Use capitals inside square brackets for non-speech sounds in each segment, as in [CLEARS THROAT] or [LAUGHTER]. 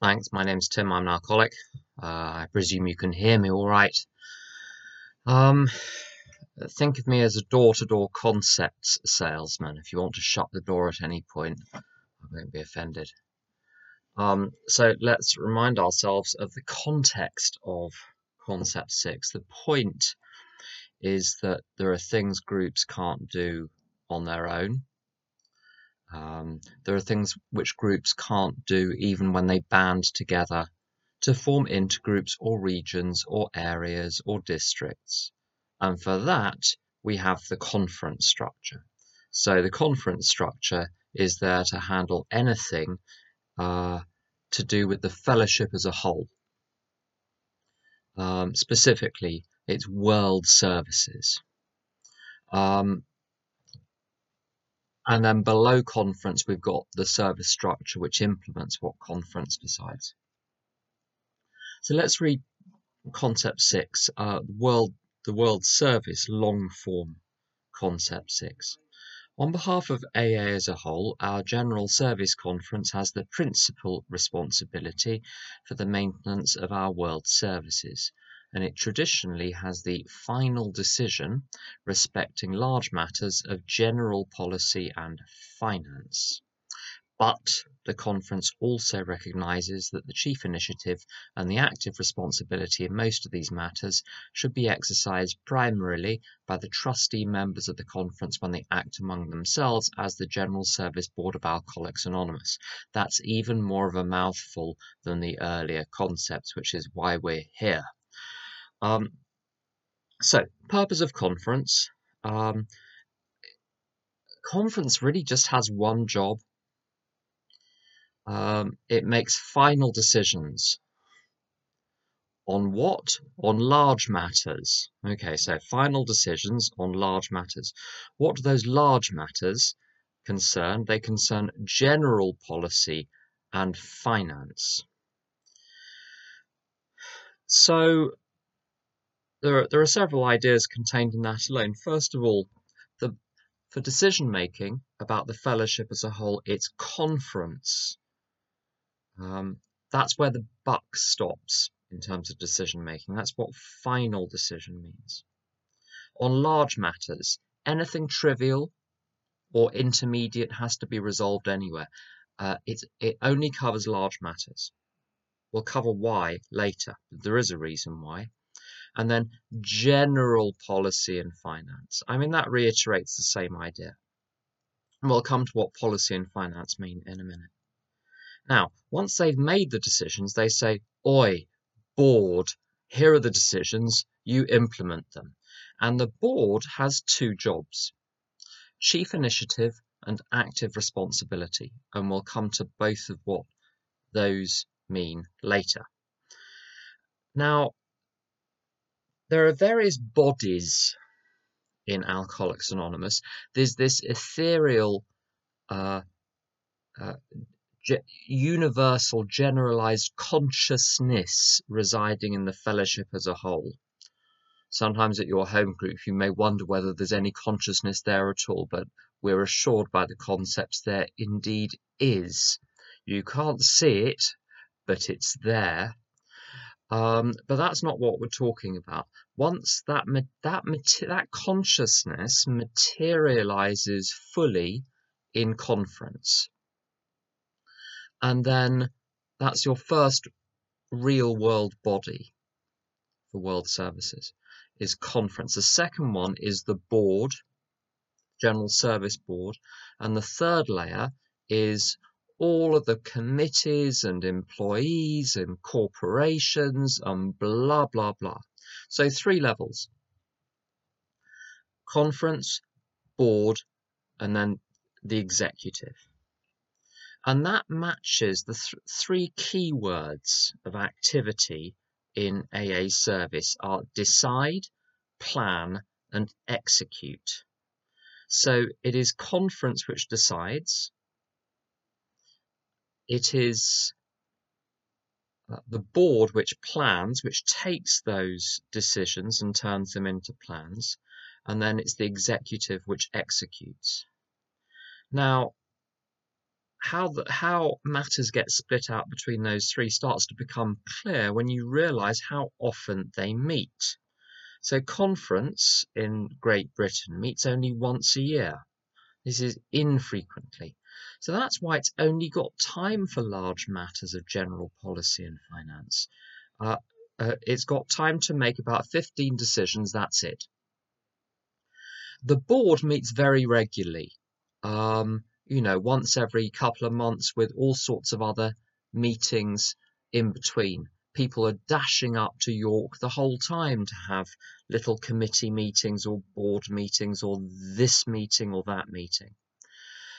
Thanks. My name's Tim. I'm an alcoholic. Uh, I presume you can hear me all right. Um, think of me as a door-to-door concepts salesman. If you want to shut the door at any point, I won't be offended. Um, so let's remind ourselves of the context of concept six. The point is that there are things groups can't do on their own. Um, there are things which groups can't do even when they band together to form intergroups or regions or areas or districts. And for that, we have the conference structure. So the conference structure is there to handle anything uh, to do with the fellowship as a whole. Um, specifically, it's world services. Um, and then below conference, we've got the service structure, which implements what conference decides. So let's read concept six, uh, world, the world service long form concept six. On behalf of AA as a whole, our General Service Conference has the principal responsibility for the maintenance of our world services and it traditionally has the final decision respecting large matters of general policy and finance. But the conference also recognises that the chief initiative and the active responsibility in most of these matters should be exercised primarily by the trustee members of the conference when they act among themselves as the General Service Board of Alcoholics Anonymous. That's even more of a mouthful than the earlier concepts, which is why we're here. Um, so, purpose of conference. Um, conference really just has one job. Um, it makes final decisions. On what? On large matters. Okay, so final decisions on large matters. What do those large matters concern? They concern general policy and finance. So, there are, there are several ideas contained in that alone. First of all, the for decision making about the fellowship as a whole, it's conference. Um, that's where the buck stops in terms of decision making. That's what final decision means. On large matters, anything trivial or intermediate has to be resolved anywhere. Uh, it, it only covers large matters. We'll cover why later. There is a reason why and then general policy and finance. I mean, that reiterates the same idea. And we'll come to what policy and finance mean in a minute. Now, once they've made the decisions, they say, Oi, board, here are the decisions, you implement them. And the board has two jobs chief initiative and active responsibility. And we'll come to both of what those mean later. Now, there are various bodies in Alcoholics Anonymous. There's this ethereal, uh, uh, ge- universal, generalized consciousness residing in the fellowship as a whole. Sometimes at your home group, you may wonder whether there's any consciousness there at all, but we're assured by the concepts there indeed is. You can't see it, but it's there. Um, but that's not what we're talking about. Once that that that consciousness materializes fully in conference, and then that's your first real world body for world services is conference. The second one is the board, general service board, and the third layer is all of the committees and employees and corporations and blah, blah, blah. So three levels. Conference, board, and then the executive. And that matches the th three keywords of activity in AA service are decide, plan, and execute. So it is conference which decides, it is uh, the board which plans, which takes those decisions and turns them into plans, and then it's the executive which executes. Now, how the, how matters get split out between those three starts to become clear when you realize how often they meet. So conference in Great Britain meets only once a year. This is infrequently. So that's why it's only got time for large matters of general policy and finance. Uh, uh, it's got time to make about 15 decisions, that's it. The board meets very regularly. Um, you know, once every couple of months with all sorts of other meetings in between. People are dashing up to York the whole time to have little committee meetings or board meetings or this meeting or that meeting.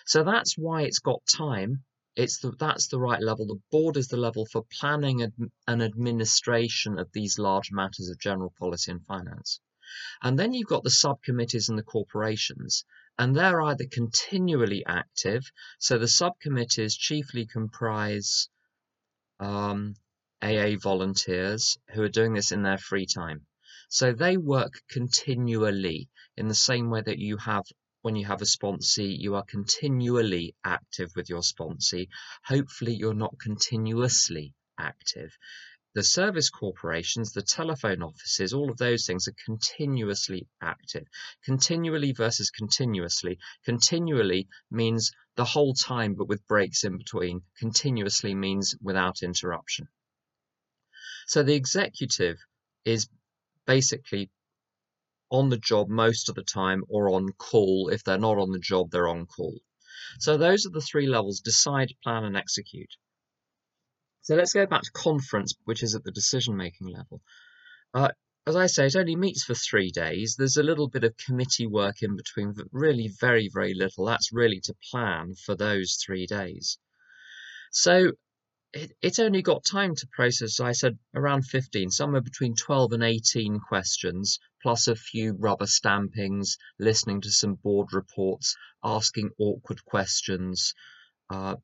So that's why it's got time. It's the, that's the right level. The board is the level for planning and administration of these large matters of general policy and finance. And then you've got the subcommittees and the corporations, and they're either continually active, so the subcommittees chiefly comprise um, AA volunteers who are doing this in their free time. So they work continually in the same way that you have when you have a sponsee, you are continually active with your sponsee. Hopefully, you're not continuously active the service corporations, the telephone offices, all of those things are continuously active. Continually versus continuously. Continually means the whole time, but with breaks in between. Continuously means without interruption. So the executive is basically on the job most of the time or on call. If they're not on the job, they're on call. So those are the three levels decide, plan, and execute. So let's go back to conference, which is at the decision making level. Uh, as I say, it only meets for three days. There's a little bit of committee work in between, but really very, very little. That's really to plan for those three days. So it, it only got time to process, I said, around 15, somewhere between 12 and 18 questions, plus a few rubber stampings, listening to some board reports, asking awkward questions, uh,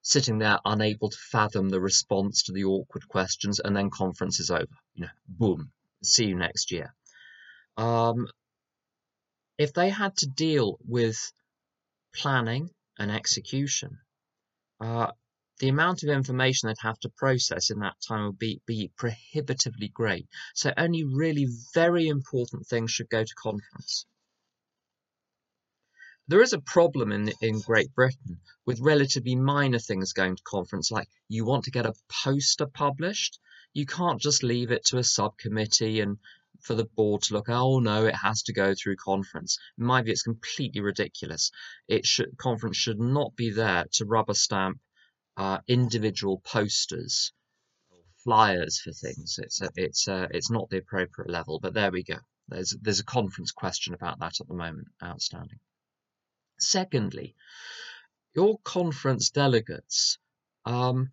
sitting there unable to fathom the response to the awkward questions, and then conference is over. You know, boom, see you next year. Um, if they had to deal with planning and execution, uh, the amount of information they'd have to process in that time would be, be prohibitively great. So only really very important things should go to conference. There is a problem in in Great Britain with relatively minor things going to conference, like you want to get a poster published. You can't just leave it to a subcommittee and for the board to look. Oh no, it has to go through conference. In my view, it's completely ridiculous. It should conference should not be there to rubber stamp uh, individual posters flyers for things. It's a, it's a, it's not the appropriate level, but there we go. There's there's a conference question about that at the moment, outstanding. Secondly, your conference delegates, um,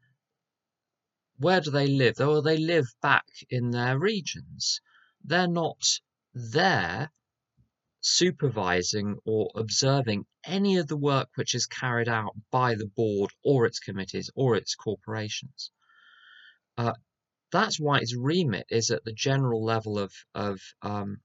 where do they live? Well, they live back in their regions. They're not there supervising or observing any of the work which is carried out by the board or its committees or its corporations. Uh, that's why its remit is at the general level of, of um,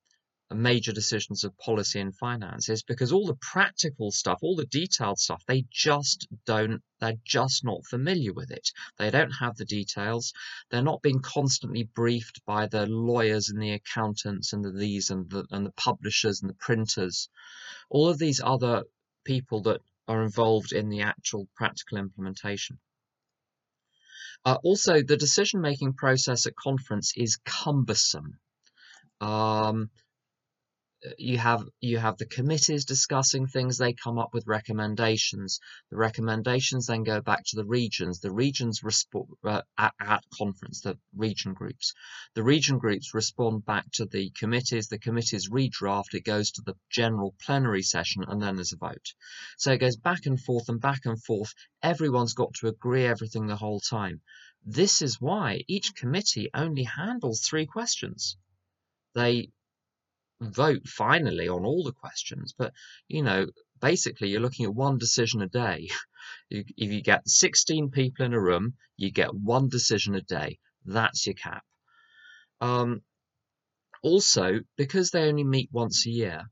major decisions of policy and finance is because all the practical stuff, all the detailed stuff, they just don't, they're just not familiar with it. They don't have the details. They're not being constantly briefed by the lawyers and the accountants and the these and the, and the publishers and the printers. All of these other people that are involved in the actual practical implementation. Uh, also, the decision making process at conference is cumbersome. Um, you have you have the committees discussing things they come up with recommendations. The recommendations then go back to the regions. The regions respond uh, at, at conference the region groups. The region groups respond back to the committees. The committees redraft. It goes to the general plenary session and then there's a vote. So it goes back and forth and back and forth. Everyone's got to agree everything the whole time. This is why each committee only handles three questions. They vote finally on all the questions, but you know, basically you're looking at one decision a day. [LAUGHS] if you get 16 people in a room, you get one decision a day. That's your cap. Um, also, because they only meet once a year,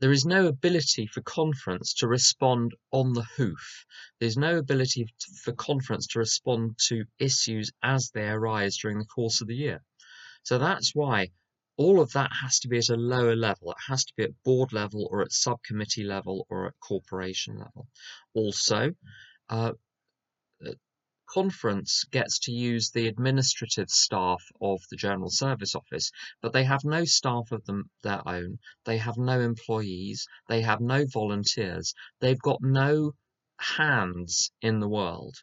there is no ability for conference to respond on the hoof. There's no ability for conference to respond to issues as they arise during the course of the year. So that's why all of that has to be at a lower level. It has to be at board level or at subcommittee level or at corporation level. Also, uh, conference gets to use the administrative staff of the General Service Office, but they have no staff of them their own. They have no employees. They have no volunteers. They've got no hands in the world.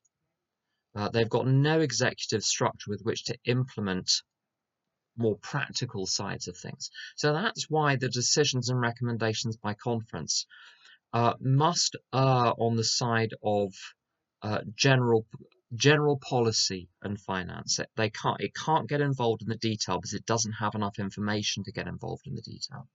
Uh, they've got no executive structure with which to implement more practical sides of things. So that's why the decisions and recommendations by conference uh, must err on the side of uh, general general policy and finance. It, they can't it can't get involved in the detail because it doesn't have enough information to get involved in the detail.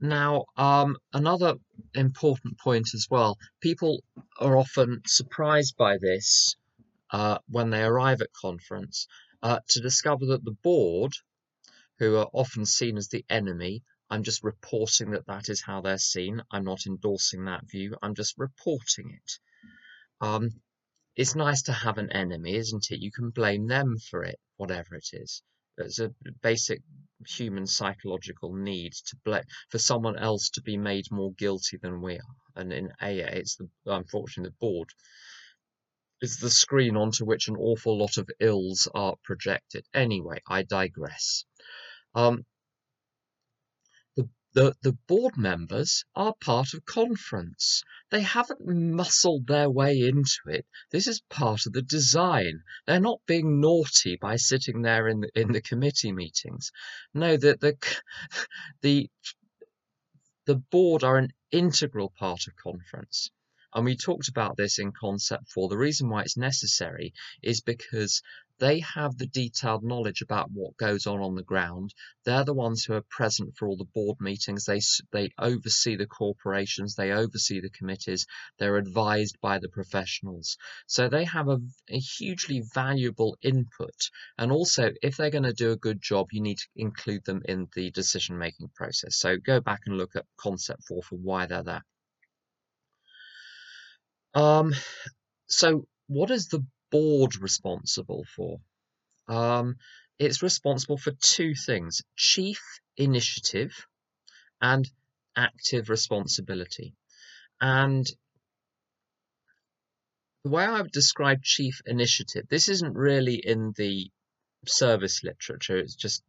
Now, um, another important point as well. People are often surprised by this uh, when they arrive at conference uh, to discover that the board, who are often seen as the enemy, I'm just reporting that that is how they're seen. I'm not endorsing that view. I'm just reporting it. Um, it's nice to have an enemy, isn't it? You can blame them for it, whatever it is. It's a basic human psychological need to blame for someone else to be made more guilty than we are. And in AA, it's the unfortunately the board is the screen onto which an awful lot of ills are projected. Anyway, I digress. Um, the, the board members are part of conference. They haven't muscled their way into it. This is part of the design. They're not being naughty by sitting there in the, in the committee meetings. No, the, the, [LAUGHS] the, the board are an integral part of conference. And we talked about this in concept four. The reason why it's necessary is because they have the detailed knowledge about what goes on on the ground. They're the ones who are present for all the board meetings. They they oversee the corporations. They oversee the committees. They're advised by the professionals. So they have a, a hugely valuable input. And also, if they're going to do a good job, you need to include them in the decision making process. So go back and look at concept four for why they're there. Um, so what is the board responsible for? Um, it's responsible for two things chief initiative and active responsibility. And the way I would describe chief initiative, this isn't really in the service literature, it's just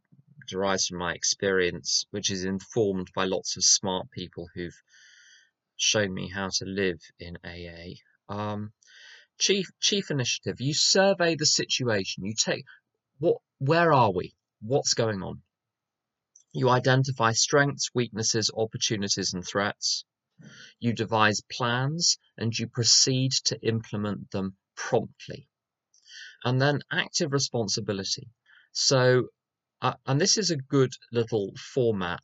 derives from my experience, which is informed by lots of smart people who've shown me how to live in AA. Um, chief chief initiative you survey the situation. You take what where are we? What's going on? You identify strengths weaknesses opportunities and threats. You devise plans and you proceed to implement them promptly. And then active responsibility. So uh, and this is a good little format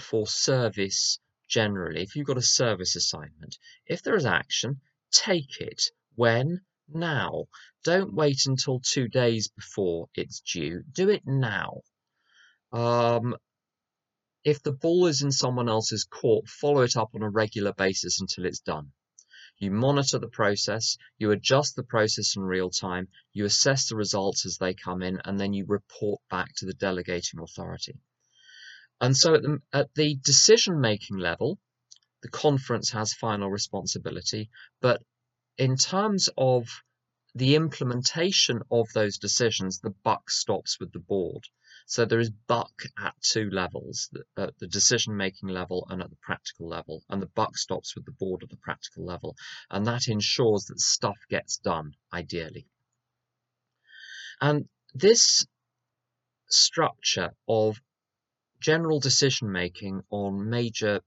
for service generally if you've got a service assignment if there is action take it when? Now. Don't wait until two days before it's due. Do it now. Um, if the ball is in someone else's court, follow it up on a regular basis until it's done. You monitor the process, you adjust the process in real time, you assess the results as they come in, and then you report back to the delegating authority. And so at the, at the decision making level, the conference has final responsibility, but in terms of the implementation of those decisions, the buck stops with the board. So there is buck at two levels, at the decision making level and at the practical level. And the buck stops with the board at the practical level. And that ensures that stuff gets done, ideally. And this structure of general decision making on major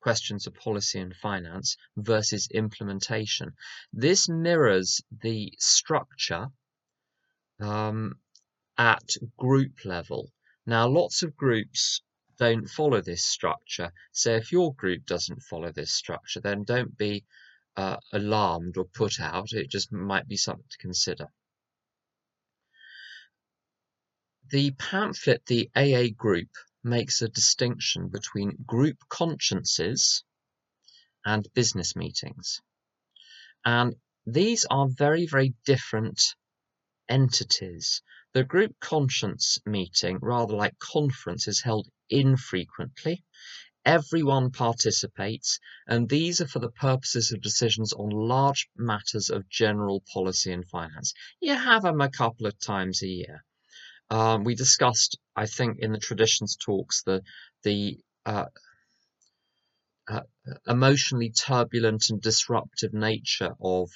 questions of policy and finance versus implementation. This mirrors the structure um, at group level. Now, lots of groups don't follow this structure. So if your group doesn't follow this structure, then don't be uh, alarmed or put out. It just might be something to consider. The pamphlet, the AA group makes a distinction between group consciences and business meetings. And these are very, very different entities. The group conscience meeting, rather like conference, is held infrequently. Everyone participates, and these are for the purposes of decisions on large matters of general policy and finance. You have them a couple of times a year. Um, we discussed, I think, in the traditions talks, the the uh, uh, emotionally turbulent and disruptive nature of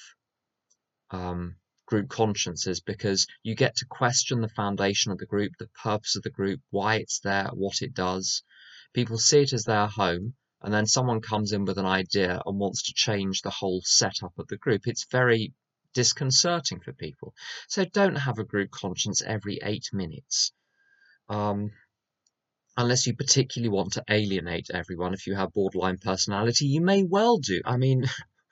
um, group consciences because you get to question the foundation of the group, the purpose of the group, why it's there, what it does. People see it as their home, and then someone comes in with an idea and wants to change the whole setup of the group. It's very disconcerting for people. So don't have a group conscience every eight minutes. Um, unless you particularly want to alienate everyone. If you have borderline personality, you may well do. I mean,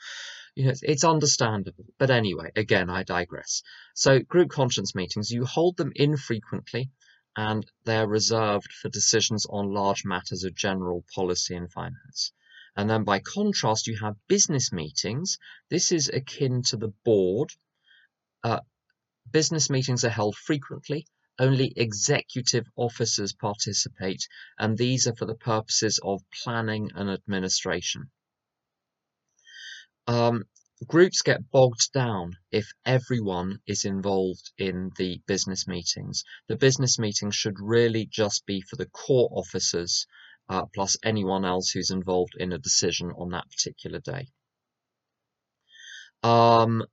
[LAUGHS] you know, it's, understandable. But anyway, again, I digress. So group conscience meetings, you hold them infrequently and they're reserved for decisions on large matters of general policy and finance. And then by contrast, you have business meetings. This is akin to the board. Uh, business meetings are held frequently. Only executive officers participate, and these are for the purposes of planning and administration. Um, groups get bogged down if everyone is involved in the business meetings. The business meetings should really just be for the core officers uh, plus anyone else who's involved in a decision on that particular day. Um,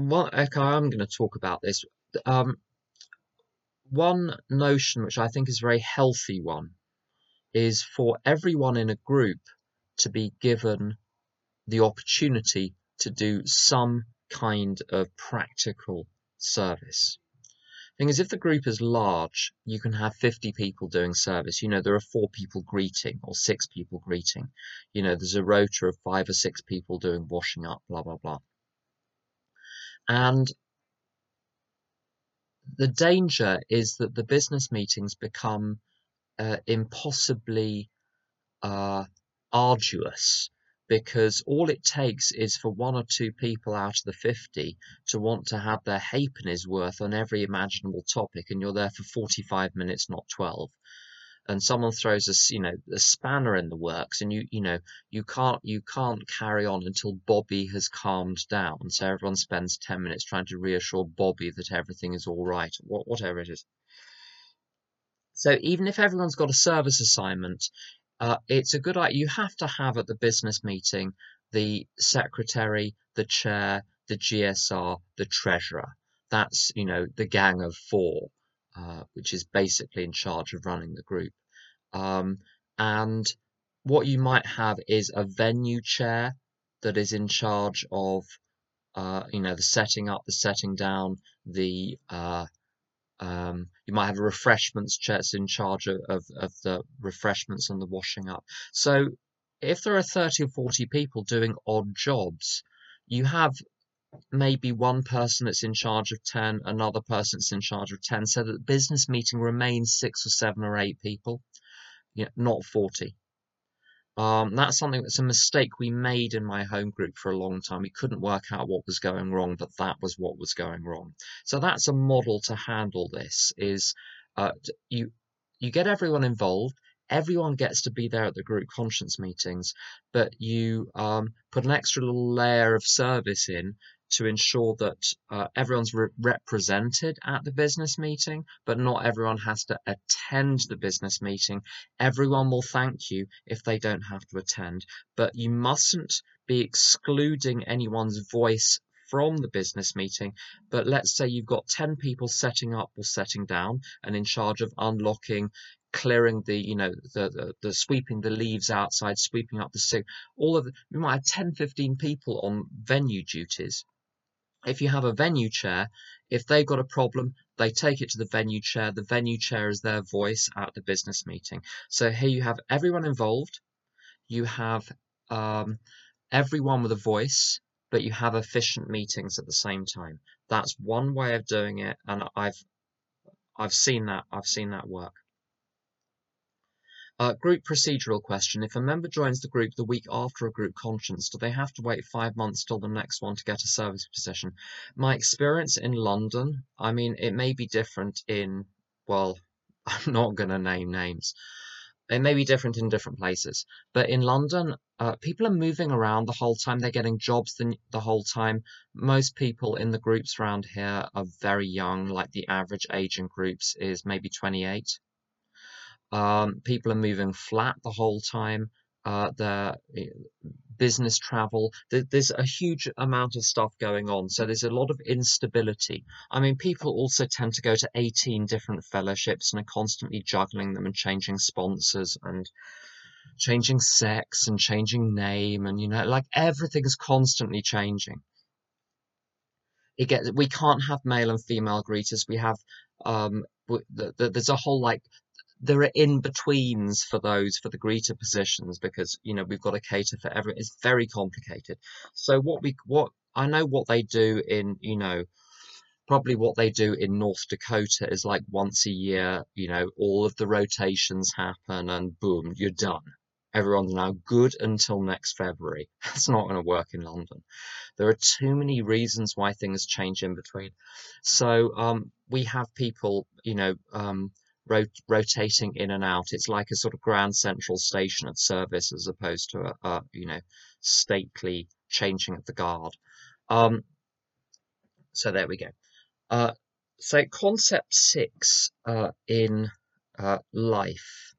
okay, I'm going to talk about this. Um, one notion which I think is a very healthy one is for everyone in a group to be given the opportunity to do some kind of practical service thing is, if the group is large, you can have 50 people doing service. You know, there are four people greeting or six people greeting. You know, there's a rota of five or six people doing washing up, blah, blah, blah. And the danger is that the business meetings become uh, impossibly uh, arduous because all it takes is for one or two people out of the 50 to want to have their halfpenny's worth on every imaginable topic and you're there for 45 minutes not 12 and someone throws a you know a spanner in the works and you you know you can't you can't carry on until Bobby has calmed down. So everyone spends 10 minutes trying to reassure Bobby that everything is all right whatever it is. So even if everyone's got a service assignment uh, it's a good idea. You have to have at the business meeting the secretary, the chair, the GSR, the treasurer. That's you know the gang of four, uh, which is basically in charge of running the group. Um, and what you might have is a venue chair that is in charge of uh, you know the setting up, the setting down, the uh, um, you might have a refreshments chair in charge of, of, of the refreshments and the washing up. So if there are 30 or 40 people doing odd jobs, you have maybe one person that's in charge of 10, another person that's in charge of 10, so that the business meeting remains six or seven or eight people, you know, not 40. Um, that's something that's a mistake we made in my home group for a long time. We couldn't work out what was going wrong, but that was what was going wrong. So that's a model to handle this. Is uh, you you get everyone involved. Everyone gets to be there at the group conscience meetings, but you um, put an extra little layer of service in to ensure that uh, everyone's re- represented at the business meeting, but not everyone has to attend the business meeting. Everyone will thank you if they don't have to attend, but you mustn't be excluding anyone's voice from the business meeting. But let's say you've got 10 people setting up or setting down and in charge of unlocking clearing the you know the, the, the sweeping the leaves outside sweeping up the sick all of the, we might have 10 15 people on venue duties if you have a venue chair, if they've got a problem, they take it to the venue chair. The venue chair is their voice at the business meeting. So here you have everyone involved. You have um, everyone with a voice, but you have efficient meetings at the same time. That's one way of doing it, and I've I've seen that. I've seen that work. Uh, group procedural question. If a member joins the group the week after a group conference, do they have to wait five months till the next one to get a service position? My experience in London, I mean, it may be different in, well, [LAUGHS] I'm not going to name names. It may be different in different places, but in London, uh, people are moving around the whole time. They're getting jobs the, the whole time. Most people in the groups around here are very young, like the average age in groups is maybe 28 um, people are moving flat the whole time. Uh, the eh, business travel. There's a huge amount of stuff going on. So there's a lot of instability. I mean, people also tend to go to 18 different fellowships and are constantly juggling them and changing sponsors and changing sex and changing name. And, you know, like everything's constantly changing. It gets, we can't have male and female greeters. We have, um, there's a whole like there are in betweens for those for the greeter positions because you know we've got to cater for every it's very complicated. So what we what i know what they do in you know probably what they do in north dakota is like once a year you know all of the rotations happen and boom you're done. Everyone's now good until next february. [LAUGHS] That's not going to work in london. There are too many reasons why things change in between. So um, we have people you know um, rot- rotating in and out. It's like a sort of grand central station of service as opposed to a, a you know stately changing of the guard. Um, so there we go. Uh, so concept six uh, in uh, life,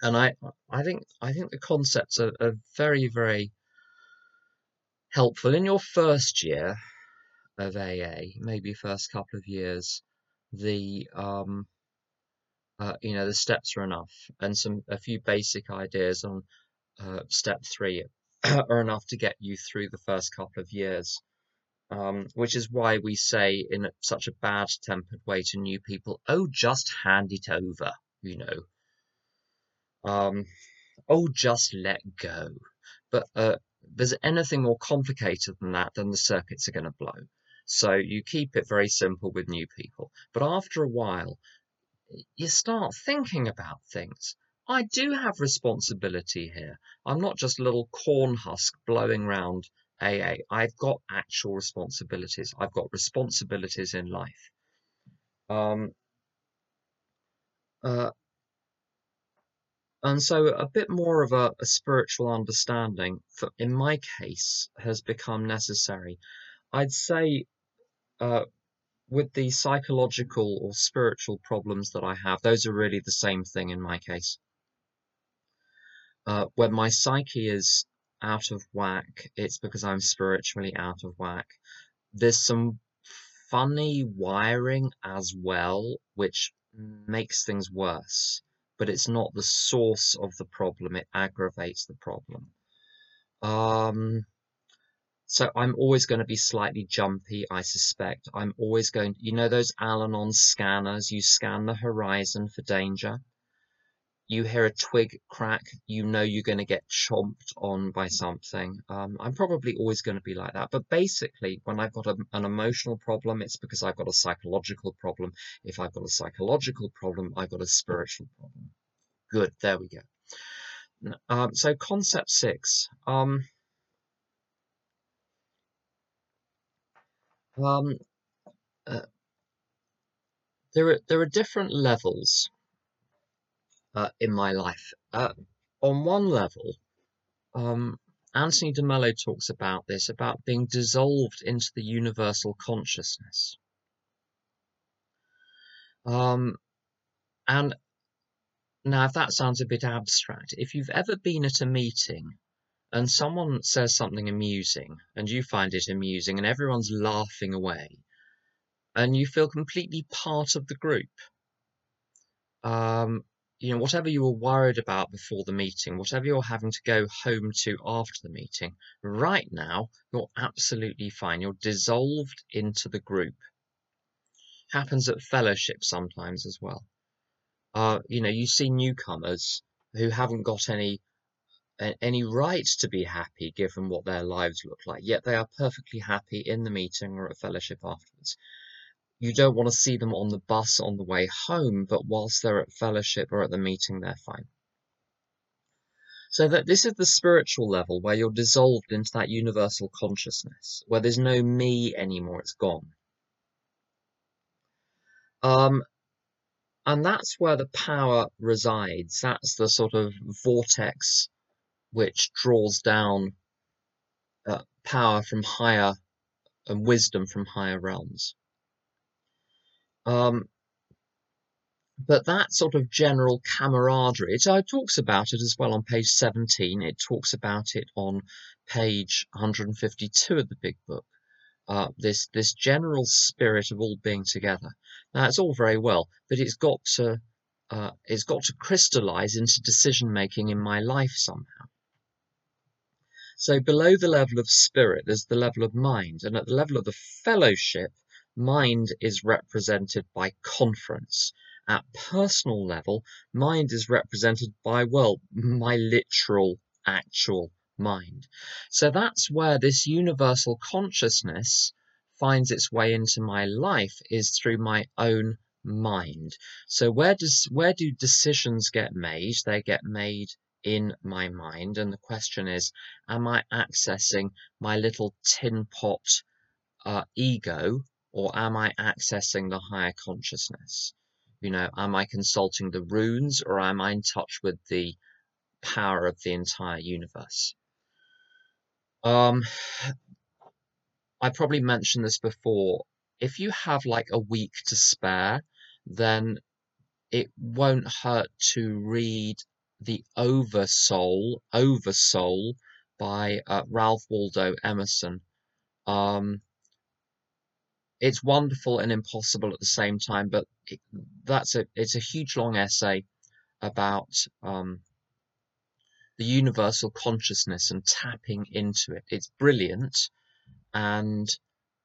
and I I think I think the concepts are, are very very helpful in your first year of AA, maybe first couple of years. The um, uh, you know the steps are enough and some a few basic ideas on uh, step three [CLEARS THROAT] are enough to get you through the first couple of years um, which is why we say in such a bad tempered way to new people oh just hand it over you know. Um, oh just let go. But uh, there's anything more complicated than that then the circuits are going to blow. So you keep it very simple with new people. But after a while you start thinking about things. I do have responsibility here. I'm not just a little corn husk blowing round AA. I've got actual responsibilities. I've got responsibilities in life. Um, uh, and so a bit more of a, a spiritual understanding, for, in my case, has become necessary. I'd say uh, with the psychological or spiritual problems that I have, those are really the same thing in my case. Uh, when my psyche is out of whack, it's because I'm spiritually out of whack. There's some funny wiring as well, which makes things worse, but it's not the source of the problem, it aggravates the problem. Um, so I'm always going to be slightly jumpy, I suspect. I'm always going, you know, those Al-Anon scanners, you scan the horizon for danger. You hear a twig crack, you know you're going to get chomped on by something. Um, I'm probably always going to be like that. But basically, when I've got a, an emotional problem, it's because I've got a psychological problem. If I've got a psychological problem, I've got a spiritual problem. Good, there we go. Um, so concept six. Um, Um, uh, there are there are different levels uh, in my life. Uh, on one level, um, Anthony de Mello talks about this about being dissolved into the universal consciousness. Um, and now, if that sounds a bit abstract, if you've ever been at a meeting and someone says something amusing and you find it amusing and everyone's laughing away and you feel completely part of the group. Um, you know whatever you were worried about before the meeting whatever you're having to go home to after the meeting right now you're absolutely fine. You're dissolved into the group. Happens at fellowship sometimes as well. Uh, you know you see newcomers who haven't got any any right to be happy given what their lives look like, yet they are perfectly happy in the meeting or at fellowship afterwards. you don't want to see them on the bus on the way home, but whilst they're at fellowship or at the meeting, they're fine. So that this is the spiritual level where you're dissolved into that universal consciousness, where there's no me anymore, it's gone. Um, and that's where the power resides. That's the sort of vortex which draws down uh, power from higher and wisdom from higher realms. Um, but that sort of general camaraderie, it, it talks about it as well on page 17. It talks about it on page 152 of the big book. Uh, this this general spirit of all being together. Now it's all very well, but it's got to uh, it's got to crystallize into decision making in my life somehow. So below the level of spirit, there's the level of mind, and at the level of the fellowship, mind is represented by conference. At personal level, mind is represented by well, my literal, actual mind. So that's where this universal consciousness finds its way into my life is through my own mind. So where does where do decisions get made? They get made in my mind and the question is am I accessing my little tin pot uh, ego or am I accessing the higher consciousness? You know, am I consulting the runes or am I in touch with the power of the entire universe? Um, I probably mentioned this before. If you have like a week to spare, then it won't hurt to read The Oversoul, Oversoul by uh, Ralph Waldo Emerson. Um, it's wonderful and impossible at the same time, but it, that's a it's a huge long essay about um, the universal consciousness and tapping into it. It's brilliant, and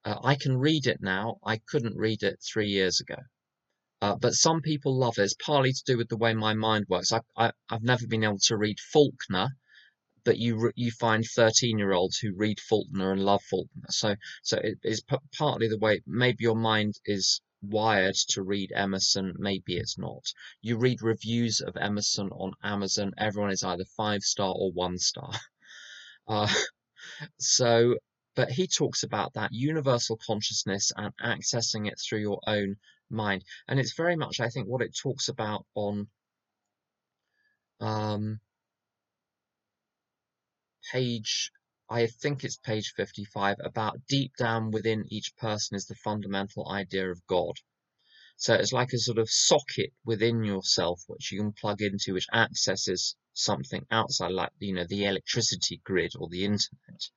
uh, I can read it now. I couldn't read it three years ago. Uh, but some people love it. It's partly to do with the way my mind works. I, I, I've never been able to read Faulkner, but you you find 13 year olds who read Faulkner and love Faulkner. So so it is p- partly the way maybe your mind is wired to read Emerson, maybe it's not. You read reviews of Emerson on Amazon, everyone is either five star or one star. [LAUGHS] Uh, so, but he talks about that universal consciousness and accessing it through your own mind. And it's very much, I think, what it talks about on um, page I think it's page 55, about deep down within each person is the fundamental idea of God. So it's like a sort of socket within yourself which you can plug into, which accesses something outside, like you know the electricity grid or the internet.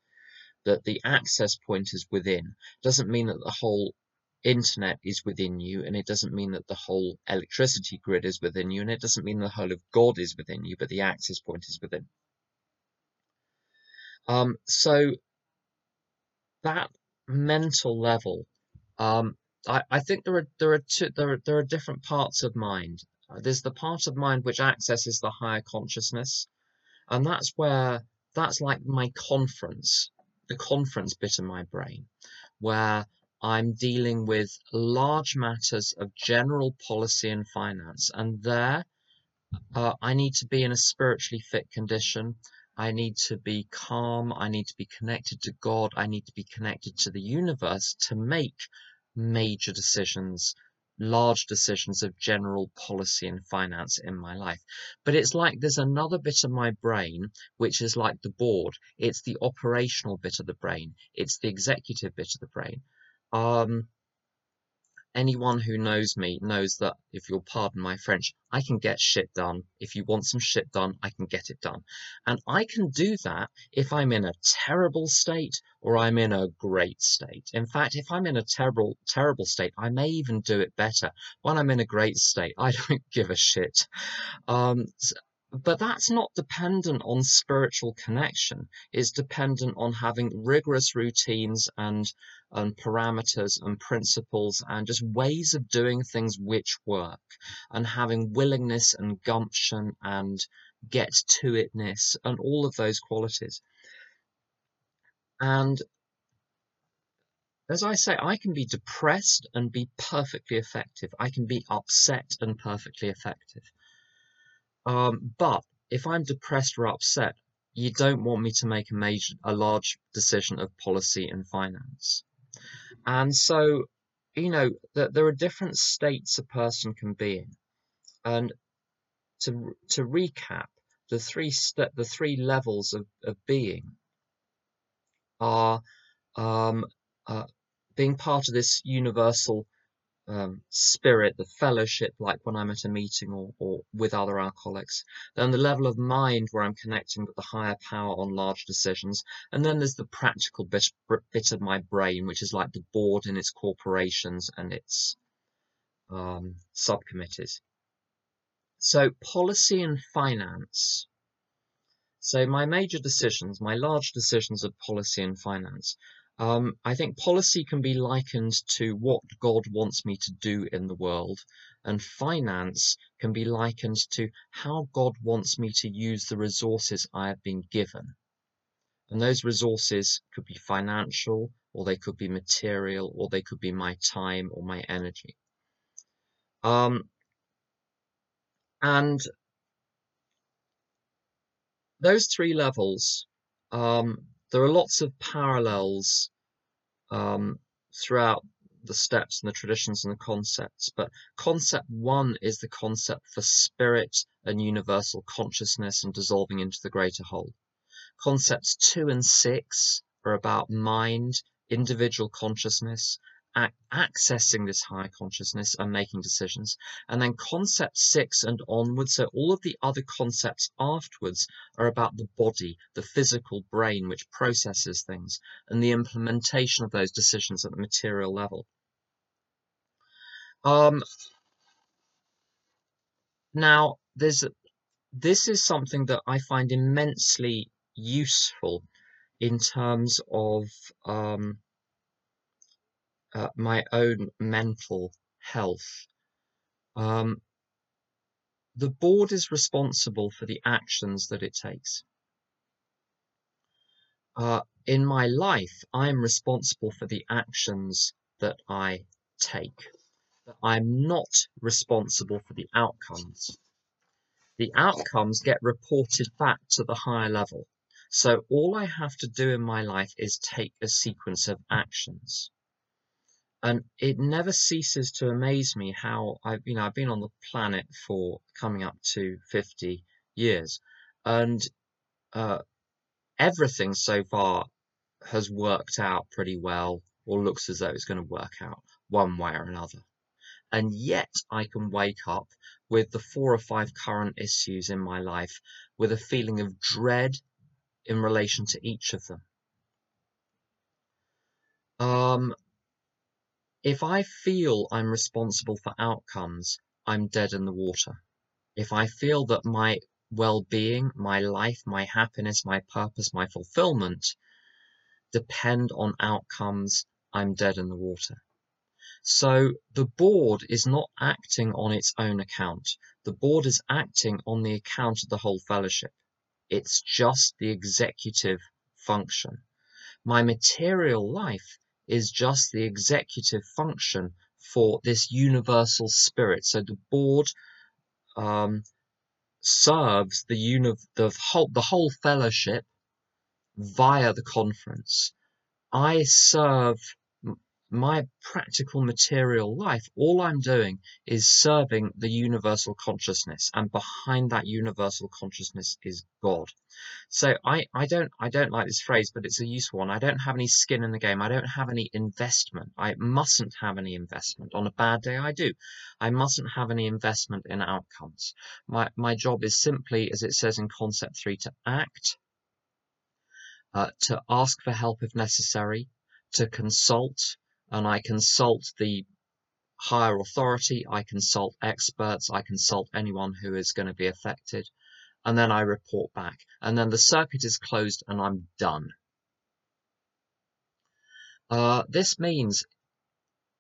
That the access point is within doesn't mean that the whole internet is within you, and it doesn't mean that the whole electricity grid is within you, and it doesn't mean the whole of God is within you, but the access point is within. Um, so that mental level, um, I, I think there are there are two there are, there are different parts of mind. There's the part of mind which accesses the higher consciousness, and that's where that's like my conference, the conference bit of my brain, where I'm dealing with large matters of general policy and finance, and there uh, I need to be in a spiritually fit condition. I need to be calm. I need to be connected to God. I need to be connected to the universe to make major decisions, large decisions of general policy and finance in my life. But it's like there's another bit of my brain which is like the board. It's the operational bit of the brain. It's the executive bit of the brain. Um, anyone who knows me knows that if you'll pardon my French, I can get shit done. If you want some shit done, I can get it done. And I can do that if I'm in a terrible state or I'm in a great state. In fact, if I'm in a terrible, terrible state, I may even do it better. When I'm in a great state, I [LAUGHS] don't give a shit. Um, but that's not dependent on spiritual connection. It's dependent on having rigorous routines and, and parameters and principles and just ways of doing things which work and having willingness and gumption and get to itness and all of those qualities. And as I say, I can be depressed and be perfectly effective. I can be upset and perfectly effective. Um, but if I'm depressed or upset, you don't want me to make a major, a large decision of policy and finance. And so, you know, that there are different states a person can be in. And to to recap, the three step, the three levels of, of being are um, uh, being part of this universal um, spirit, the fellowship, like when I'm at a meeting or, or with other alcoholics. Then the level of mind where I'm connecting with the higher power on large decisions. And then there's the practical bit, bit of my brain, which is like the board in its corporations and its um, subcommittees. So policy and finance. So my major decisions, my large decisions of policy and finance, um, I think policy can be likened to what God wants me to do in the world, and finance can be likened to how God wants me to use the resources I have been given. And those resources could be financial, or they could be material, or they could be my time or my energy. Um, and those three levels, um, there are lots of parallels um, throughout the steps and the traditions and the concepts. But concept one is the concept for spirit and universal consciousness and dissolving into the greater whole. Concepts two and six are about mind, individual consciousness, accessing this higher consciousness and making decisions. And then concept six and onwards, so all of the other concepts afterwards are about the body, the physical brain, which processes things, and the implementation of those decisions at the material level. Um, now, there's this is something that I find immensely useful in terms of um, uh, my own mental health. Um, the board is responsible for the actions that it takes. Uh, in my life, I am responsible for the actions that I take. I'm not responsible for the outcomes. The outcomes get reported back to the higher level. So all I have to do in my life is take a sequence of actions and it never ceases to amaze me how I've you know I've been on the planet for coming up to 50 years and uh, everything so far has worked out pretty well or looks as though it's going to work out one way or another. And yet I can wake up with the four or five current issues in my life with a feeling of dread in relation to each of them. Um, if I feel I'm responsible for outcomes, I'm dead in the water. If I feel that my well-being, my life, my happiness, my purpose, my fulfillment depend on outcomes, I'm dead in the water. So the board is not acting on its own account. The board is acting on the account of the whole fellowship. It's just the executive function. My material life is just the executive function for this universal spirit. So the board um, serves the, uni- the, whole, the whole fellowship via the conference. I serve my practical material life, all I'm doing is serving the universal consciousness, and behind that universal consciousness is God. So I, I don't I don't like this phrase, but it's a useful one. I don't have any skin in the game. I don't have any investment. I mustn't have any investment. On a bad day, I do. I mustn't have any investment in outcomes. My my job is simply, as it says in concept three, to act, uh, to ask for help if necessary, to consult, and I consult the higher authority, I consult experts, I consult anyone who is going to be affected, and then I report back. And then the circuit is closed and I'm done. Uh, this means,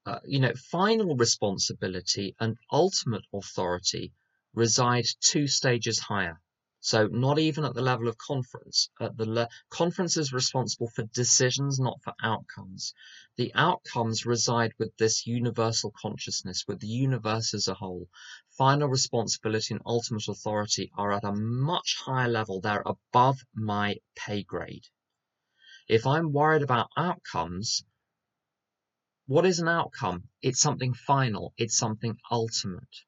uh, you know, final responsibility and ultimate authority reside two stages higher. So not even at the level of conference. At the le- conference is responsible for decisions, not for outcomes. The outcomes reside with this universal consciousness, with the universe as a whole. Final responsibility and ultimate authority are at a much higher level. They're above my pay grade. If I'm worried about outcomes, what is an outcome? It's something final. It's something ultimate.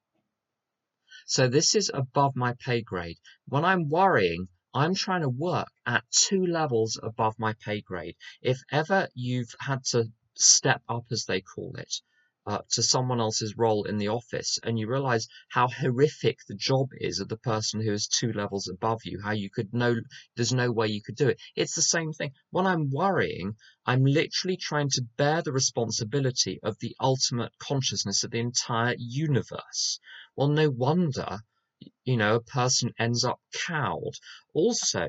So this is above my pay grade. When I'm worrying, I'm trying to work at two levels above my pay grade. If ever you've had to step up, as they call it, uh, to someone else's role in the office and you realize how horrific the job is of the person who is two levels above you how you could know there's no way you could do it. It's the same thing. When i'm worrying i'm literally trying to bear the responsibility of the ultimate consciousness of the entire universe. Well no wonder you know a person ends up cowed. Also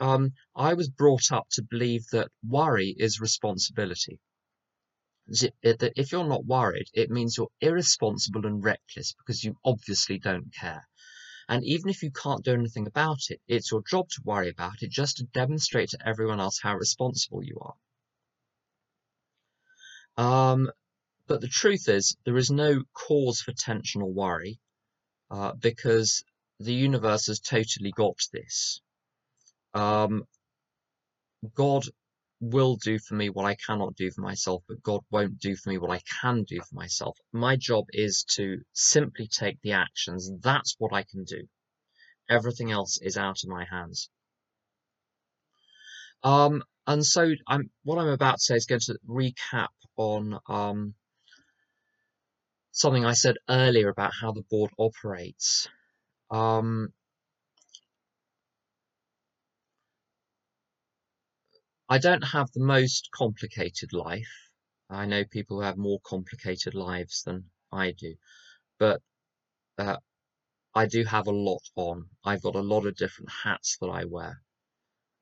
um, i was brought up to believe that worry is responsibility that if you're not worried, it means you're irresponsible and reckless because you obviously don't care. And even if you can't do anything about it, it's your job to worry about it just to demonstrate to everyone else how responsible you are. Um, but the truth is, there is no cause for tension or worry uh, because the universe has totally got this. Um, God will do for me what I cannot do for myself, but God won't do for me what I can do for myself. My job is to simply take the actions. That's what I can do. Everything else is out of my hands. Um, and so I'm what I'm about to say is going to recap on um, something I said earlier about how the board operates. Um, I don't have the most complicated life. I know people who have more complicated lives than I do, but uh, I do have a lot on. I've got a lot of different hats that I wear,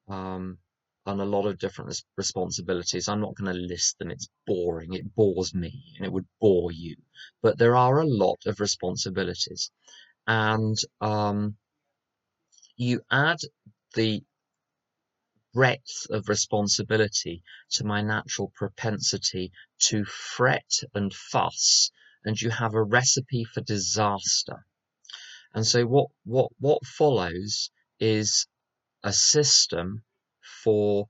um, and a lot of different responsibilities. I'm not going to list them. It's boring. It bores me, and it would bore you. But there are a lot of responsibilities, and um, you add the breadth of responsibility to my natural propensity to fret and fuss, and you have a recipe for disaster. And so what, what, what follows is a system for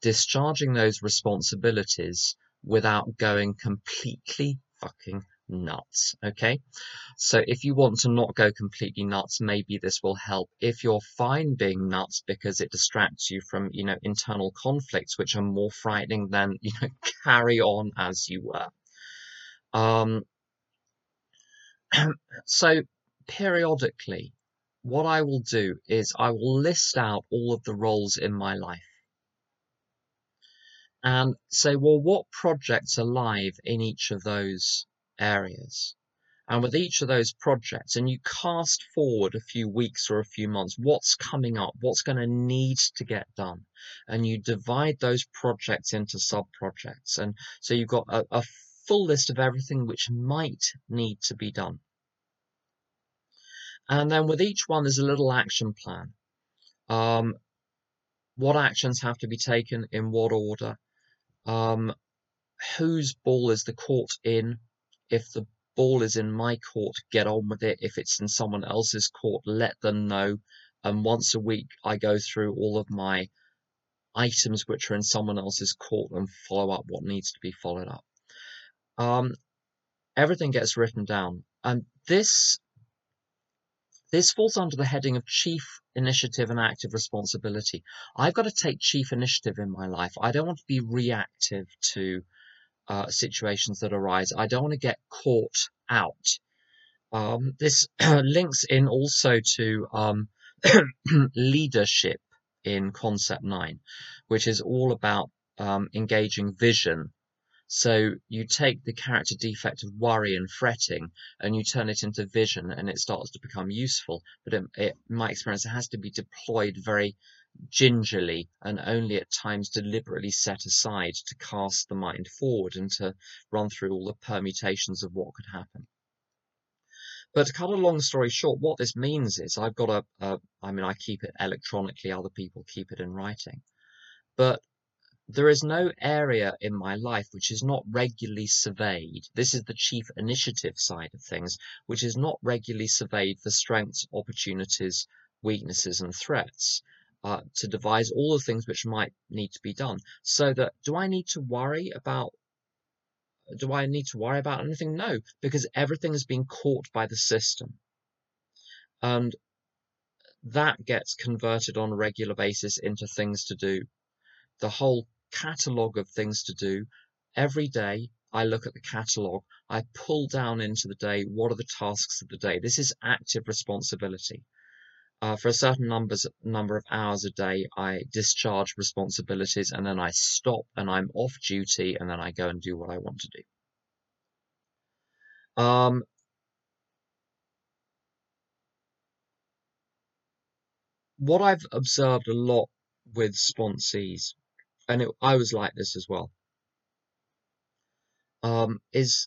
discharging those responsibilities without going completely fucking nuts. Okay. So if you want to not go completely nuts, maybe this will help. If you're fine being nuts because it distracts you from, you know, internal conflicts, which are more frightening than, [LAUGHS] you know, carry on as you were. Um, [CLEARS THROAT] so periodically, what I will do is I will list out all of the roles in my life and say, well, what projects are live in each of those areas. And with each of those projects, and you cast forward a few weeks or a few months, what's coming up, what's going to need to get done, and you divide those projects into sub projects. And so you've got a, a full list of everything which might need to be done. And then with each one, there's a little action plan. Um, what actions have to be taken in what order? Um, whose ball is the court in? If the ball is in my court, get on with it. If it's in someone else's court, let them know. And once a week, I go through all of my items which are in someone else's court and follow up what needs to be followed up. Um, everything gets written down, and this this falls under the heading of chief initiative and active responsibility. I've got to take chief initiative in my life. I don't want to be reactive to uh, situations that arise. I don't want to get caught out. Um, this [CLEARS THROAT] links in also to um, [CLEARS THROAT] leadership in concept nine, which is all about um, engaging vision. So you take the character defect of worry and fretting and you turn it into vision and it starts to become useful. But it, in my experience, it has to be deployed very gingerly and only at times deliberately set aside to cast the mind forward and to run through all the permutations of what could happen. But to cut a long story short, what this means is I've got a, a I mean, I keep it electronically, other people keep it in writing. But there is no area in my life which is not regularly surveyed. This is the chief initiative side of things, which is not regularly surveyed for strengths, opportunities, weaknesses, and threats. Uh, to devise all the things which might need to be done. So that do I need to worry about do I need to worry about anything? No, because everything has been caught by the system. And that gets converted on a regular basis into things to do. The whole catalogue of things to do. Every day, I look at the catalogue, I pull down into the day what are the tasks of the day. This is active responsibility. Uh, for a certain numbers number of hours a day, I discharge responsibilities and then I stop and I'm off duty and then I go and do what I want to do. Um, what I've observed a lot with sponsees and it, I was like this as well, um, is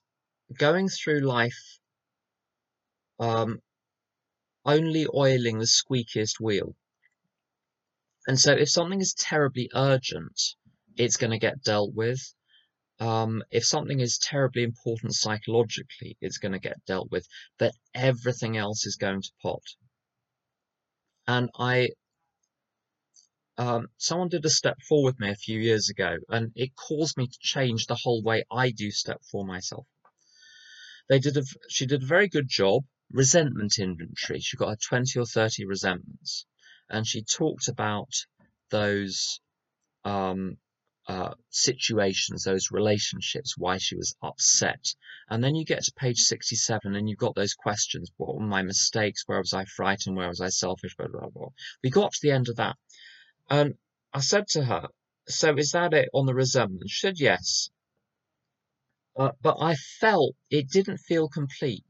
going through life um, only oiling the squeakiest wheel. And so if something is terribly urgent, it's going to get dealt with. Um, if something is terribly important psychologically, it's going to get dealt with, but everything else is going to pot. And I um, someone did a step four with me a few years ago, and it caused me to change the whole way I do step four myself. They did a, she did a very good job, resentment inventory. She got her 20 or 30 resentments, and she talked about those um, uh, situations, those relationships, why she was upset. And then you get to page 67 and you've got those questions. What were my mistakes? Where was I frightened? Where was I selfish? Blah, blah, blah. We got to the end of that. And I said to her, So is that it on the resentment? She said, Yes. Uh, but I felt it didn't feel complete.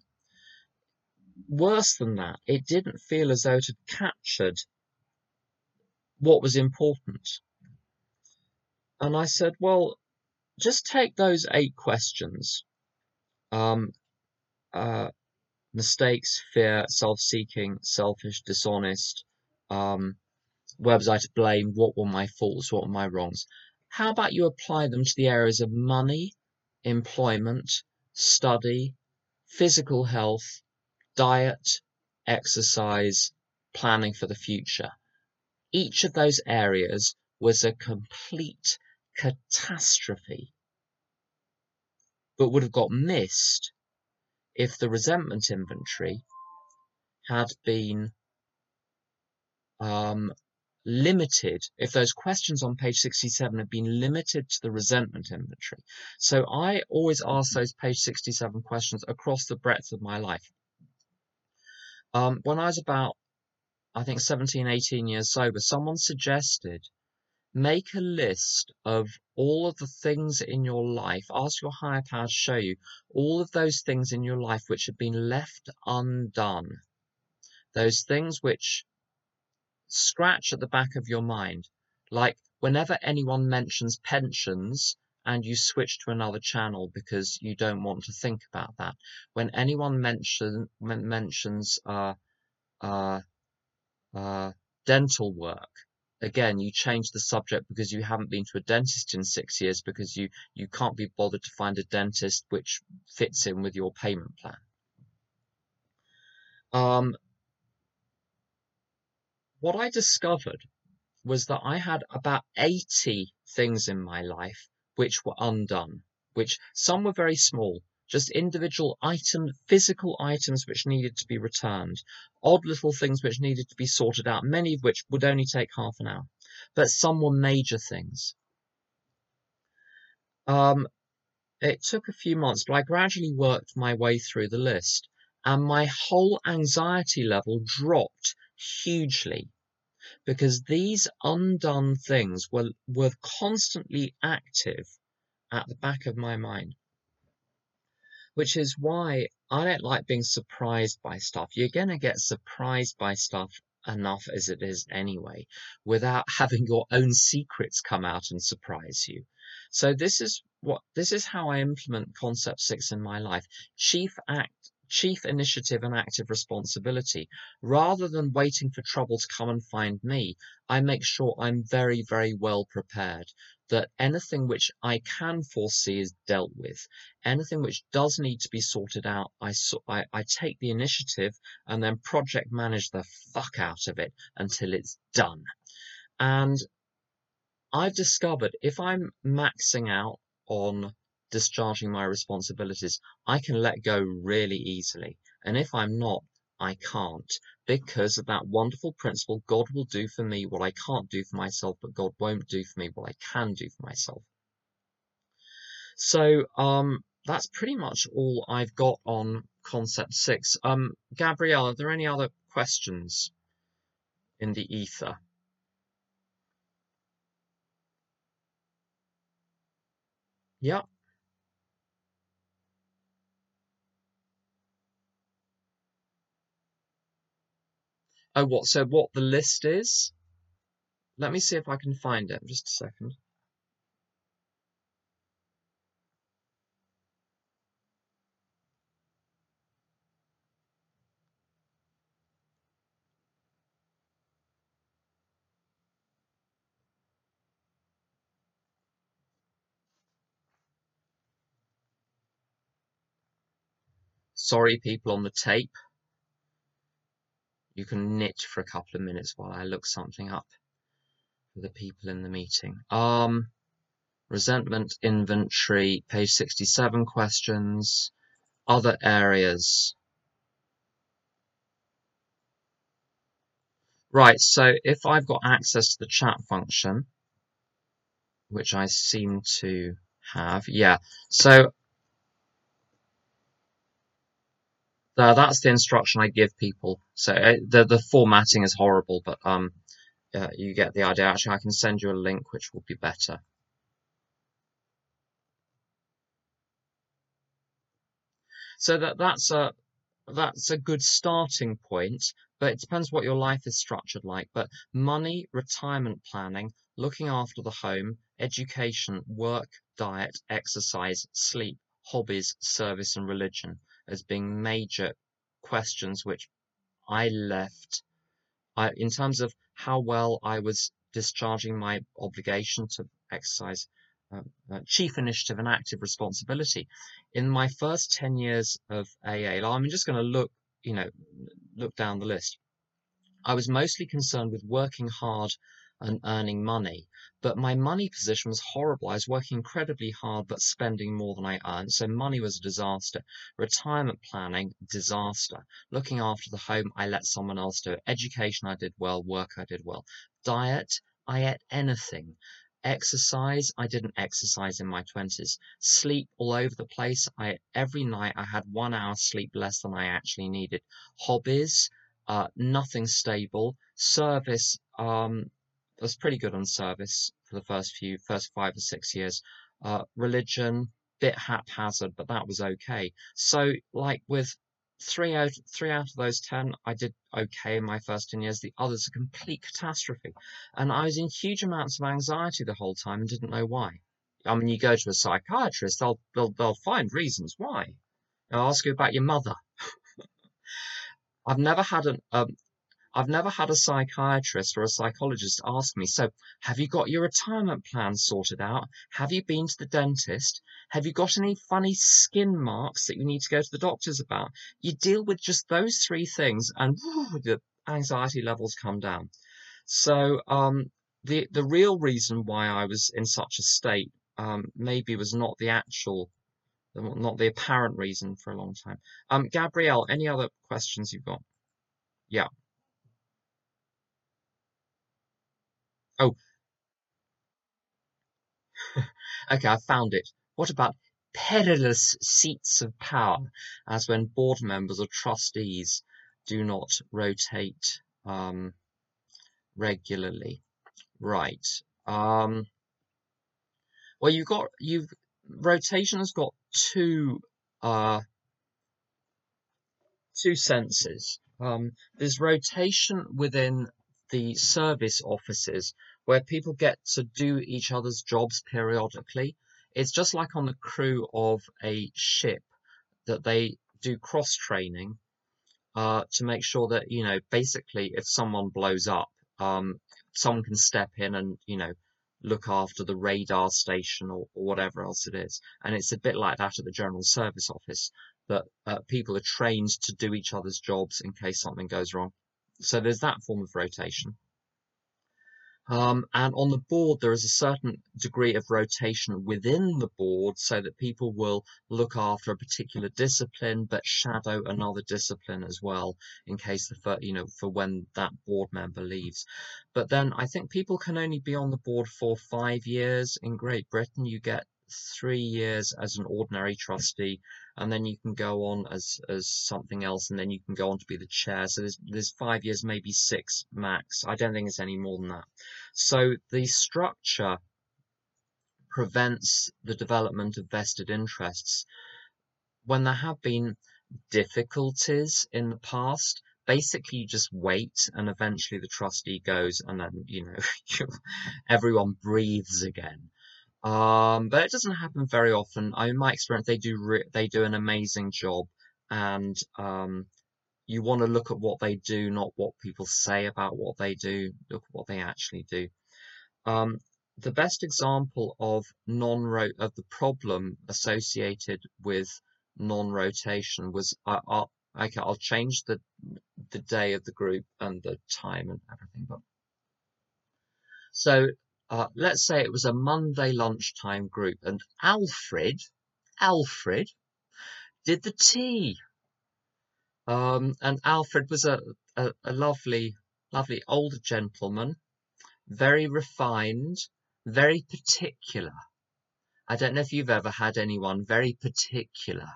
Worse than that, it didn't feel as though it had captured what was important. And I said, Well, just take those eight questions um, uh, mistakes, fear, self seeking, selfish, dishonest, um, where was I to blame? What were my faults? What were my wrongs? How about you apply them to the areas of money, employment, study, physical health, diet, exercise, planning for the future? Each of those areas was a complete catastrophe, but would have got missed if the resentment inventory had been um, limited, if those questions on page 67 had been limited to the resentment inventory. So I always ask those page 67 questions across the breadth of my life. Um, when I was about, I think 17, 18 years sober, someone suggested make a list of all of the things in your life, ask your higher power to show you all of those things in your life which have been left undone. Those things which scratch at the back of your mind. Like whenever anyone mentions pensions and you switch to another channel because you don't want to think about that. When anyone mention, mentions uh, uh, uh, dental work, again, you change the subject because you haven't been to a dentist in six years because you, you can't be bothered to find a dentist which fits in with your payment plan. Um, what I discovered was that I had about 80 things in my life which were undone, which some were very small, just individual item, physical items which needed to be returned, odd little things which needed to be sorted out, many of which would only take half an hour, but some were major things. Um, it took a few months, but I gradually worked my way through the list, and my whole anxiety level dropped hugely because these undone things were, were constantly active at the back of my mind. Which is why I don't like being surprised by stuff. You're going to get surprised by stuff enough as it is anyway, without [LAUGHS] having your own secrets come out and surprise you. So this is what this is how I implement concept six in my life. Chief act chief initiative and active responsibility. Rather than waiting for trouble to come and find me, I make sure I'm very, very well prepared. That anything which I can foresee is dealt with. Anything which does need to be sorted out, I, I, I take the initiative and then project manage the fuck out of it until it's done. And I've discovered if I'm maxing out on discharging my responsibilities, I can let go really easily. And if I'm not, I can't because of that wonderful principle God will do for me what I can't do for myself, but God won't do for me what I can do for myself. So um, that's pretty much all I've got on concept six. Um, Gabrielle, are there any other questions in the ether? Yeah. Oh, what? So what the list is? Let me see if I can find it. Just a second. Sorry, people on the tape. You can knit for a couple of minutes while I look something up for the people in the meeting. Um, resentment inventory, page 67 questions, other areas. Right, so if I've got access to the chat function, which I seem to have, yeah. So That's the instruction I give people. So uh, the the formatting is horrible, but um, uh, you get the idea. Actually, I can send you a link which will be better. So that that's a that's a good starting point, but it depends what your life is structured like. But money, retirement planning, looking after the home, education, work, diet, exercise, sleep, hobbies, service, and religion as being major questions which I left I, in terms of how well I was discharging my obligation to exercise uh, uh, chief initiative and active responsibility. In my first 10 years of AA, I'm just going to look, you know, look down the list. I was mostly concerned with working hard and earning money. But my money position was horrible. I was working incredibly hard, but spending more than I earned. So money was a disaster. Retirement planning, disaster. Looking after the home, I let someone else do it. Education, I did well. Work, I did well. Diet, I ate anything. Exercise, I didn't exercise in my 20s. Sleep all over the place. I every night I had one hour sleep less than I actually needed. Hobbies, uh, nothing stable. Service, um, was pretty good on service for the first few, first five or six years. Uh, religion, bit haphazard, but that was okay. So, like with three out three out of those ten, I did okay in my first ten years. The others a complete catastrophe, and I was in huge amounts of anxiety the whole time and didn't know why. I mean, you go to a psychiatrist, they'll they'll they'll find reasons why. They'll ask you about your mother. [LAUGHS] I've never had an um, I've never had a psychiatrist or a psychologist ask me, so have you got your retirement plan sorted out? Have you been to the dentist? Have you got any funny skin marks that you need to go to the doctors about? You deal with just those three things and whew, the anxiety levels come down. So um, the the real reason why I was in such a state um, maybe was not the actual not the apparent reason for a long time. Um, Gabrielle, any other questions you've got? Yeah. Oh, [LAUGHS] okay, I found it. What about perilous seats of power, as when board members or trustees do not rotate um, regularly? Right. Um, well, you've got you've rotation has got two uh, two senses. Um, there's rotation within the service offices where people get to do each other's jobs periodically. It's just like on the crew of a ship that they do cross training uh, to make sure that you know basically if someone blows up, um, someone can step in and you know look after the radar station or, or whatever else it is. And it's a bit like that at the General Service Office that uh, people are trained to do each other's jobs in case something goes wrong. So there's that form of rotation. Um, and on the board, there is a certain degree of rotation within the board so that people will look after a particular discipline but shadow another discipline as well in case the you know for when that board member leaves. But then I think people can only be on the board for five years. In Great Britain, you get three years as an ordinary trustee, and then you can go on as as something else, and then you can go on to be the chair. So there's there's five years, maybe six max. I don't think it's any more than that. So the structure prevents the development of vested interests. When there have been difficulties in the past, basically you just wait and eventually the trustee goes and then you know [LAUGHS] everyone breathes again um, but it doesn't happen very often. In my experience, they do re- they do an amazing job, and um, you want to look at what they do, not what people say about what they do. Look at what they actually do. Um, the best example of non of the problem associated with non-rotation was I, I'll, okay, I'll change the the day of the group and the time and everything, but so uh, let's say it was a Monday lunchtime group and Alfred, Alfred did the tea. Um, and Alfred was a, a, a lovely, lovely older gentleman, very refined, very particular. I don't know if you've ever had anyone very particular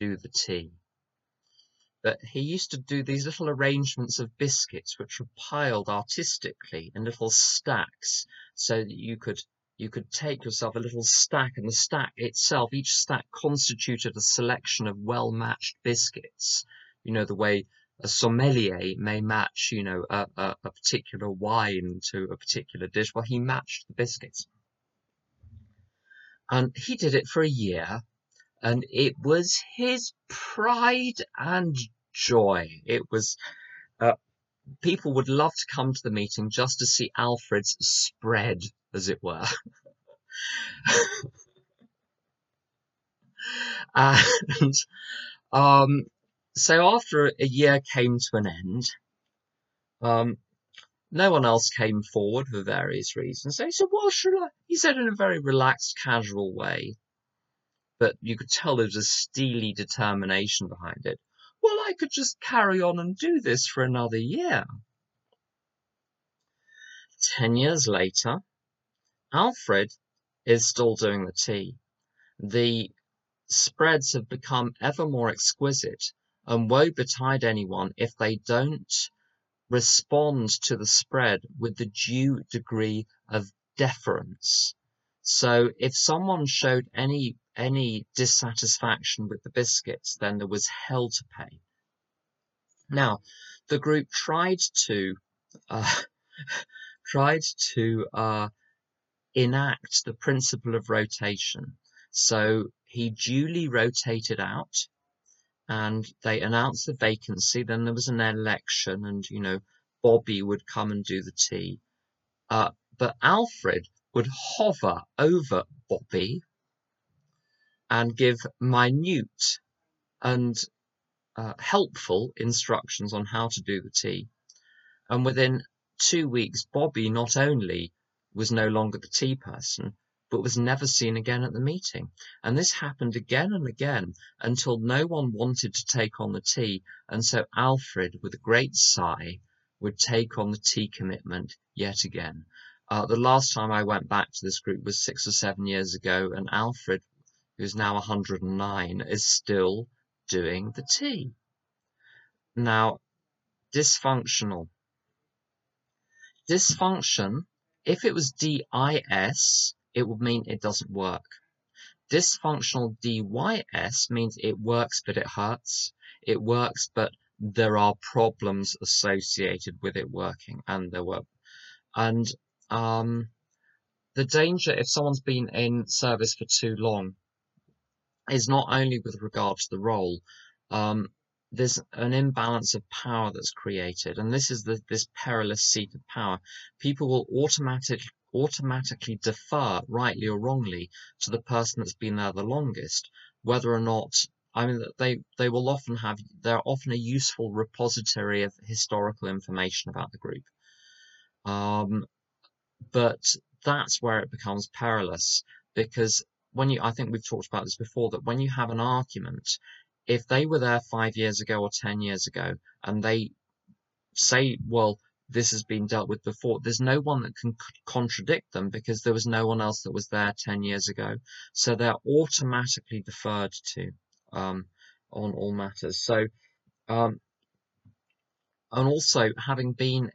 do the tea that he used to do these little arrangements of biscuits which were piled artistically in little stacks so that you could you could take yourself a little stack and the stack itself each stack constituted a selection of well matched biscuits. You know the way a sommelier may match you know a, a, a particular wine to a particular dish well he matched the biscuits. And he did it for a year and it was his pride and joy. It was uh, people would love to come to the meeting just to see Alfred's spread, as it were. [LAUGHS] and um, so after a year came to an end, um, no one else came forward for various reasons. So he said, "Well, should I?" He said in a very relaxed, casual way but you could tell there was a steely determination behind it. Well, I could just carry on and do this for another year. Ten years later, Alfred is still doing the tea. The spreads have become ever more exquisite, and woe betide anyone if they don't respond to the spread with the due degree of deference. So if someone showed any any dissatisfaction with the biscuits, then there was hell to pay. Now, the group tried to uh, [LAUGHS] tried to uh, enact the principle of rotation. So he duly rotated out, and they announced the vacancy. Then there was an election, and you know Bobby would come and do the tea. Uh, but Alfred would hover over Bobby and give minute and uh, helpful instructions on how to do the tea. And within two weeks, Bobby not only was no longer the tea person, but was never seen again at the meeting. And this happened again and again until no one wanted to take on the tea. And so Alfred, with a great sigh, would take on the tea commitment yet again. Uh, the last time I went back to this group was six or seven years ago, and Alfred who's now 109, is still doing the tea. Now, dysfunctional. Dysfunction, if it was DIS, it would mean it doesn't work. Dysfunctional DYS means it works but it hurts. It works but there are problems associated with it working and there were and um, the danger if someone's been in service for too long is not only with regard to the role, um, there's an imbalance of power that's created, and this is the, this perilous seat of power. People will automatically automatically defer, rightly or wrongly, to the person that's been there the longest, whether or not I mean they they will often have they're often a useful repository of historical information about the group. Um, but that's where it becomes perilous because when you I think we've talked about this before that when you have an argument, if they were there five years ago or ten years ago and they say, well, this has been dealt with before. There's no one that can contradict them because there was no one else that was there 10 years ago. So they're automatically deferred to um, on all matters. So, um, and also having been,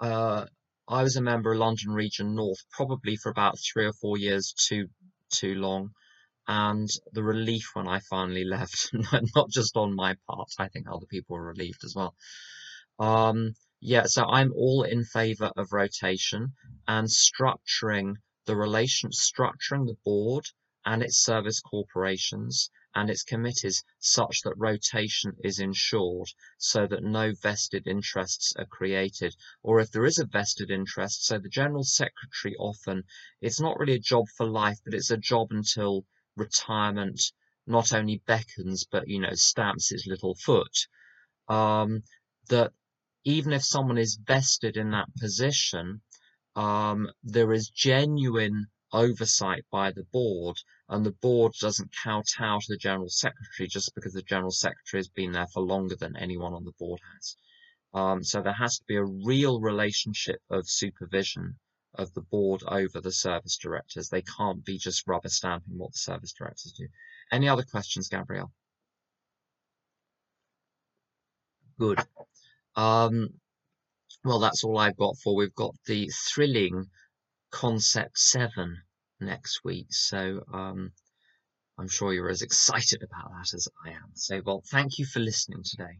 uh, I was a member of London Region North probably for about three or four years too too long, and the relief when I finally [LAUGHS] left, not just on my part, I think other people were relieved as well. Um, yeah, so I'm all in favor of rotation and structuring the relation, structuring the board and its service corporations and its committees such that rotation is ensured so that no vested interests are created. Or if there is a vested interest, so the General Secretary often, it's not really a job for life, but it's a job until retirement not only beckons, but, you know, stamps its little foot. Um, that even if someone is vested in that position, um, there is genuine oversight by the board, and the board doesn't kowtow to the general secretary just because the general secretary has been there for longer than anyone on the board has. Um, so there has to be a real relationship of supervision of the board over the service directors. They can't be just rubber stamping what the service directors do. Any other questions, Gabrielle? Good. Um, well, that's all I've got for. We've got the thrilling Concept 7 next week. So um, I'm sure you're as excited about that as I am. So, well, thank you for listening today.